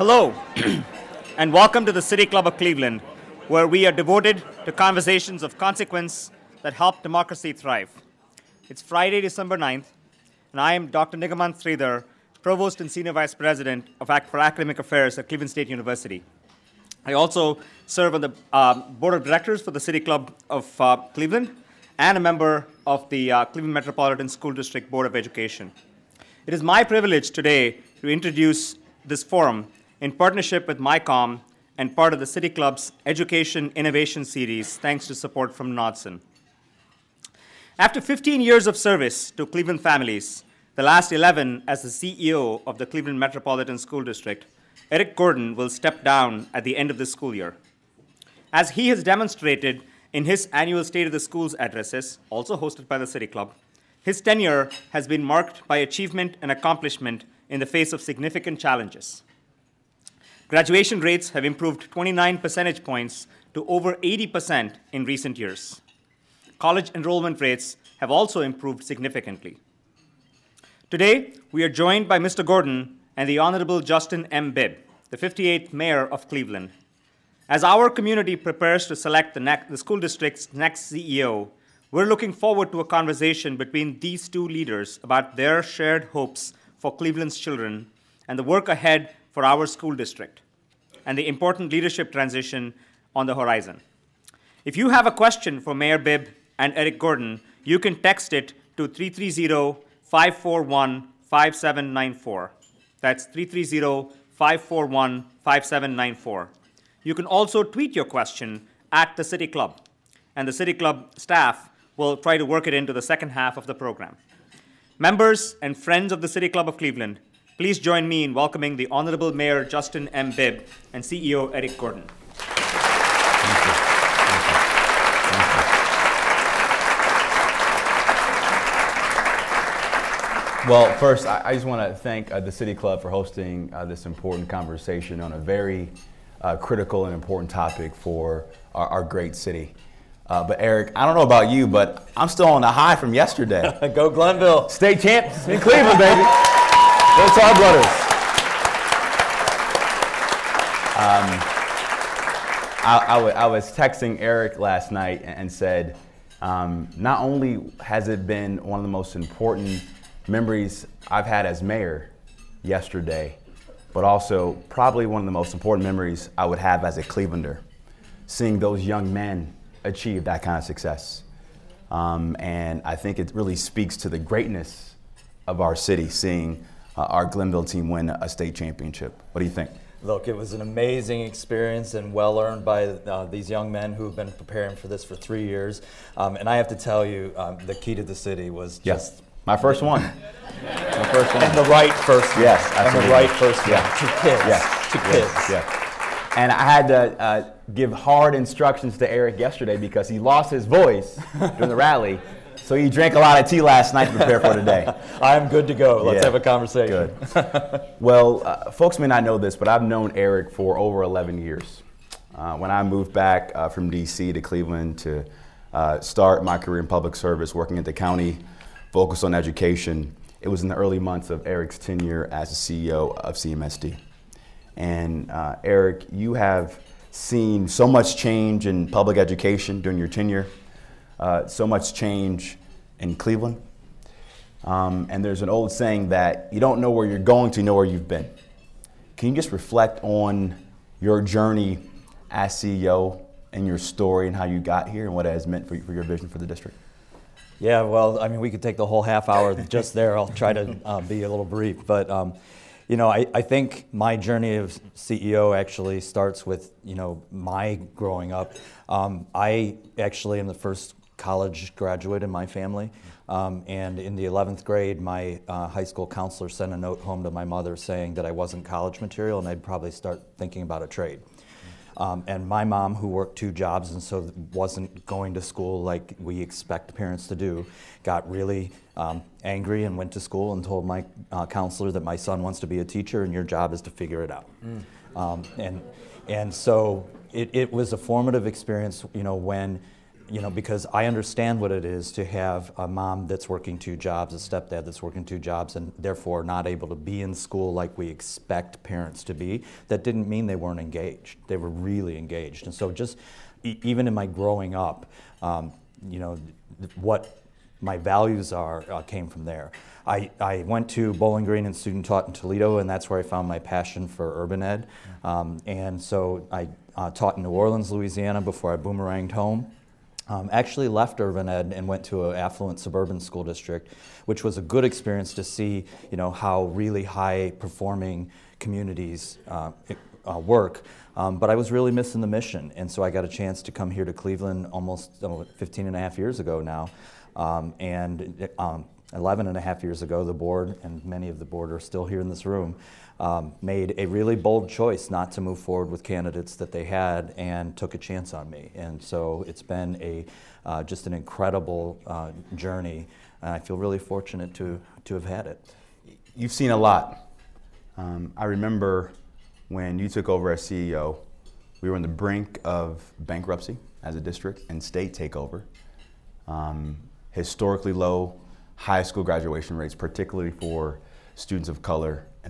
Hello, and welcome to the City Club of Cleveland, where we are devoted to conversations of consequence that help democracy thrive. It's Friday, December 9th, and I am Dr. Nigamanth Sridhar, Provost and Senior Vice President of for Academic Affairs at Cleveland State University. I also serve on the uh, Board of Directors for the City Club of uh, Cleveland and a member of the uh, Cleveland Metropolitan School District Board of Education. It is my privilege today to introduce this forum in partnership with MyCom and part of the City Club's Education Innovation Series, thanks to support from Nordson. After 15 years of service to Cleveland families, the last 11 as the CEO of the Cleveland Metropolitan School District, Eric Gordon will step down at the end of this school year. As he has demonstrated in his annual State of the Schools addresses, also hosted by the City Club, his tenure has been marked by achievement and accomplishment in the face of significant challenges. Graduation rates have improved 29 percentage points to over 80% in recent years. College enrollment rates have also improved significantly. Today, we are joined by Mr. Gordon and the Honorable Justin M. Bibb, the 58th Mayor of Cleveland. As our community prepares to select the, the school district's next CEO, we're looking forward to a conversation between these two leaders about their shared hopes for Cleveland's children and the work ahead for our school district and the important leadership transition on the horizon. If you have a question for Mayor Bibb and Eric Gordon, you can text it to 330 541 5794. That's 330 541 5794. You can also tweet your question at the City Club, and the City Club staff will try to work it into the second half of the program. Members and friends of the City Club of Cleveland, please join me in welcoming the Honorable Mayor Justin M. Bibb and CEO Eric Gordon. Well, first, I, I just want to thank uh, the City Club for hosting uh, this important conversation on a very uh, critical and important topic for our, our great city. Uh, but Eric, I don't know about you, but I'm still on the high from yesterday. Go Glenville. State champs in Cleveland, baby. Go Tarblooders. Um, I, was texting Eric last night and said, um, not only has it been one of the most important memories I've had as mayor yesterday, but also probably one of the most important memories I would have as a Clevelander, seeing those young men achieve that kind of success. Um, and I think it really speaks to the greatness of our city, seeing uh, our Glenville team win a state championship. What do you think? Look, it was an amazing experience and well earned by uh, these young men who have been preparing for this for three years. Um, and I have to tell you, um, the key to the city was Yes. just. My first one. My first one. And the right first one. Yes, And the right first Yeah. To kids. Yes. To yes, kids. yes. And I had to uh, give hard instructions to Eric yesterday because he lost his voice during the rally. So you drank a lot of tea last night to prepare for today. I'm good to go. Let's Yeah. have a conversation. Good. well, uh, folks may not know this, but I've known Eric for over 11 years. Uh, when I moved back uh, from DC to Cleveland to uh, start my career in public service, working at the county, focused on education, it was in the early months of Eric's tenure as the CEO of CMSD. And uh, Eric, you have seen so much change in public education during your tenure, uh, so much change in Cleveland. Um, and there's an old saying that you don't know where you're going to know where you've been. Can you just reflect on your journey as CEO and your story and how you got here and what it has meant for, for your vision for the district? Yeah, well, I mean, we could take the whole half hour just there. I'll try to uh, be a little brief. But, um, you know, I, I think my journey of CEO actually starts with, you know, my growing up. Um, I actually am the first college graduate in my family. Um, and in the 11th grade, my uh, high school counselor sent a note home to my mother saying that I wasn't college material and I'd probably start thinking about a trade. Um, and my mom, who worked two jobs and so wasn't going to school like we expect parents to do, got really um, angry and went to school and told my uh, counselor that my son wants to be a teacher and your job is to figure it out. Mm. Um, and, and so it, it was a formative experience, you know, when you know, because I understand what it is to have a mom that's working two jobs, a stepdad that's working two jobs, and therefore not able to be in school like we expect parents to be. That didn't mean they weren't engaged. They were really engaged. And so, just e- even in my growing up, um, you know, what my values are uh, came from there. I, I went to Bowling Green and student taught in Toledo, and that's where I found my passion for urban ed. Um, and so I uh, taught in New Orleans, Louisiana before I boomeranged home. Um, actually left urban ed and went to an affluent suburban school district, which was a good experience to see, you know, how really high performing communities uh, uh, work. Um, but I was really missing the mission, and so I got a chance to come here to Cleveland almost oh, 15 and a half years ago now. Um, and um, 11 and a half years ago, the board, and many of the board are still here in this room, um, made a really bold choice not to move forward with candidates that they had and took a chance on me. And so it's been a, uh, just an incredible uh, journey, and I feel really fortunate to, to have had it. You've seen a lot. Um, I remember when you took over as CEO, we were on the brink of bankruptcy as a district and state takeover. Um, historically low high school graduation rates, particularly for students of color